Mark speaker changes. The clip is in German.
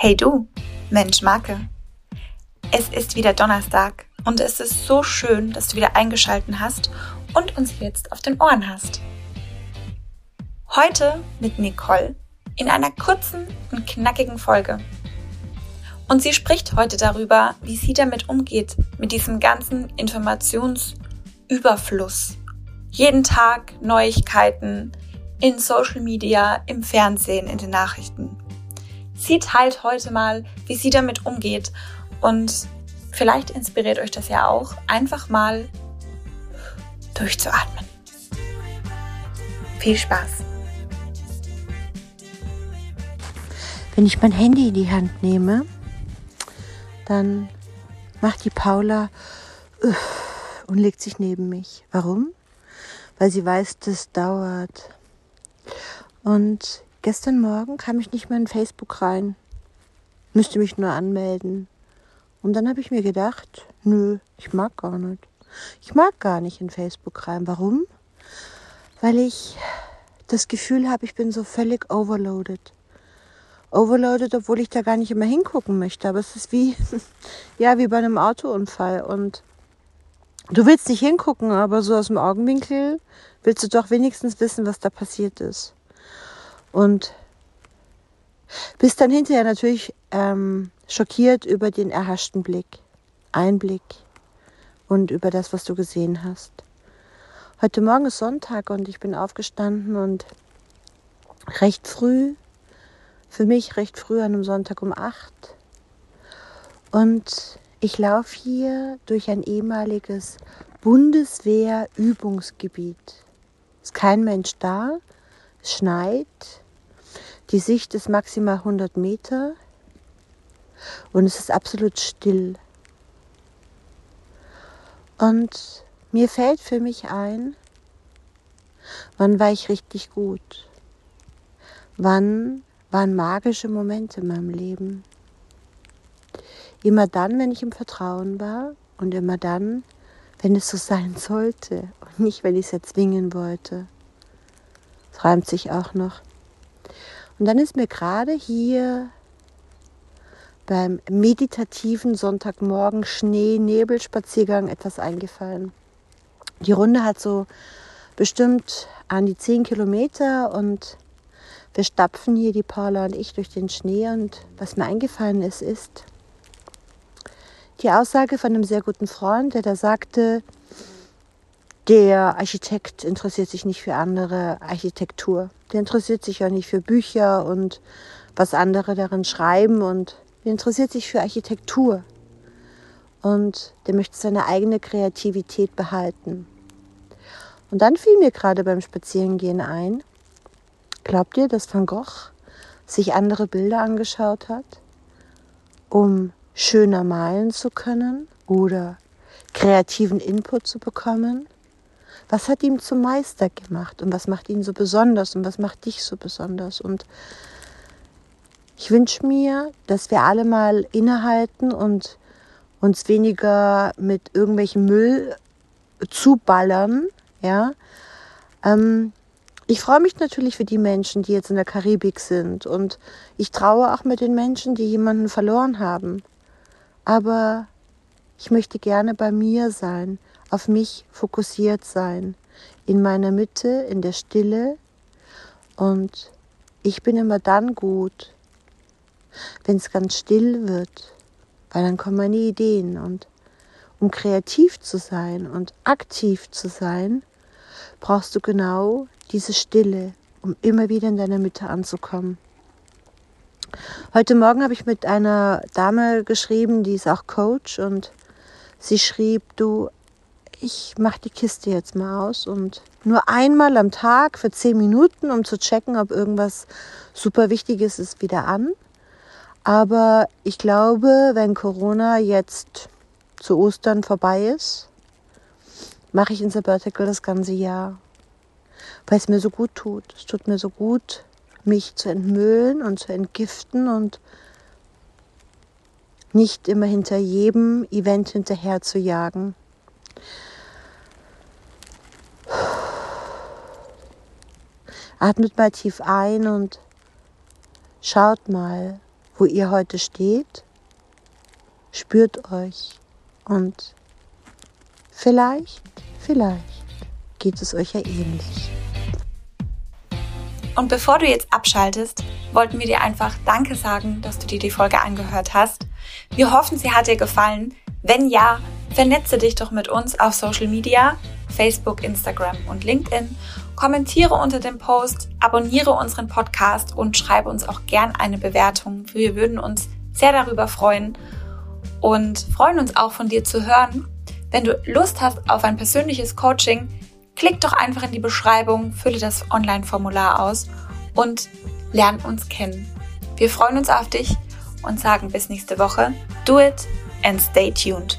Speaker 1: Hey du, Mensch Marke. Es ist wieder Donnerstag und es ist so schön, dass du wieder eingeschalten hast und uns jetzt auf den Ohren hast. Heute mit Nicole in einer kurzen und knackigen Folge. Und sie spricht heute darüber, wie sie damit umgeht, mit diesem ganzen Informationsüberfluss. Jeden Tag Neuigkeiten in Social Media, im Fernsehen, in den Nachrichten. Sie teilt heute mal, wie sie damit umgeht und vielleicht inspiriert euch das ja auch, einfach mal durchzuatmen. Viel Spaß!
Speaker 2: Wenn ich mein Handy in die Hand nehme, dann macht die Paula und legt sich neben mich. Warum? Weil sie weiß, das dauert. Und Gestern Morgen kam ich nicht mehr in Facebook rein. Müsste mich nur anmelden. Und dann habe ich mir gedacht, nö, ich mag gar nicht. Ich mag gar nicht in Facebook rein. Warum? Weil ich das Gefühl habe, ich bin so völlig overloaded. Overloaded, obwohl ich da gar nicht immer hingucken möchte. Aber es ist wie, ja, wie bei einem Autounfall. Und du willst nicht hingucken, aber so aus dem Augenwinkel willst du doch wenigstens wissen, was da passiert ist. Und bist dann hinterher natürlich ähm, schockiert über den erhaschten Blick, Einblick und über das, was du gesehen hast. Heute Morgen ist Sonntag und ich bin aufgestanden und recht früh, für mich recht früh an einem Sonntag um acht. Und ich laufe hier durch ein ehemaliges Bundeswehrübungsgebiet. Ist kein Mensch da, schneit. Die Sicht ist maximal 100 Meter und es ist absolut still. Und mir fällt für mich ein, wann war ich richtig gut? Wann waren magische Momente in meinem Leben? Immer dann, wenn ich im Vertrauen war und immer dann, wenn es so sein sollte und nicht, wenn ich es erzwingen wollte reimt sich auch noch. Und dann ist mir gerade hier beim meditativen Sonntagmorgen Schnee-Nebel-Spaziergang etwas eingefallen. Die Runde hat so bestimmt an die zehn Kilometer und wir stapfen hier, die Paula und ich, durch den Schnee. Und was mir eingefallen ist, ist die Aussage von einem sehr guten Freund, der da sagte, der Architekt interessiert sich nicht für andere Architektur. Der interessiert sich ja nicht für Bücher und was andere darin schreiben und der interessiert sich für Architektur. Und der möchte seine eigene Kreativität behalten. Und dann fiel mir gerade beim Spazierengehen ein, glaubt ihr, dass Van Gogh sich andere Bilder angeschaut hat, um schöner malen zu können oder kreativen Input zu bekommen? Was hat ihn zum Meister gemacht und was macht ihn so besonders und was macht dich so besonders. Und ich wünsche mir, dass wir alle mal innehalten und uns weniger mit irgendwelchem Müll zuballern. Ja. Ähm, ich freue mich natürlich für die Menschen, die jetzt in der Karibik sind und ich traue auch mit den Menschen, die jemanden verloren haben. Aber ich möchte gerne bei mir sein auf mich fokussiert sein, in meiner Mitte, in der Stille. Und ich bin immer dann gut, wenn es ganz still wird, weil dann kommen meine Ideen. Und um kreativ zu sein und aktiv zu sein, brauchst du genau diese Stille, um immer wieder in deiner Mitte anzukommen. Heute Morgen habe ich mit einer Dame geschrieben, die ist auch Coach und sie schrieb, du, ich mache die Kiste jetzt mal aus und nur einmal am Tag für zehn Minuten, um zu checken, ob irgendwas super Wichtiges ist, wieder an. Aber ich glaube, wenn Corona jetzt zu Ostern vorbei ist, mache ich ein Sabbatical das ganze Jahr. Weil es mir so gut tut. Es tut mir so gut, mich zu entmüllen und zu entgiften und nicht immer hinter jedem Event hinterher zu jagen. Atmet mal tief ein und schaut mal, wo ihr heute steht. Spürt euch und vielleicht, vielleicht geht es euch ja ähnlich.
Speaker 1: Und bevor du jetzt abschaltest, wollten wir dir einfach Danke sagen, dass du dir die Folge angehört hast. Wir hoffen, sie hat dir gefallen. Wenn ja, vernetze dich doch mit uns auf Social Media, Facebook, Instagram und LinkedIn. Kommentiere unter dem Post, abonniere unseren Podcast und schreibe uns auch gern eine Bewertung. Wir würden uns sehr darüber freuen und freuen uns auch von dir zu hören. Wenn du Lust hast auf ein persönliches Coaching, klick doch einfach in die Beschreibung, fülle das Online-Formular aus und lern uns kennen. Wir freuen uns auf dich und sagen bis nächste Woche. Do it and stay tuned.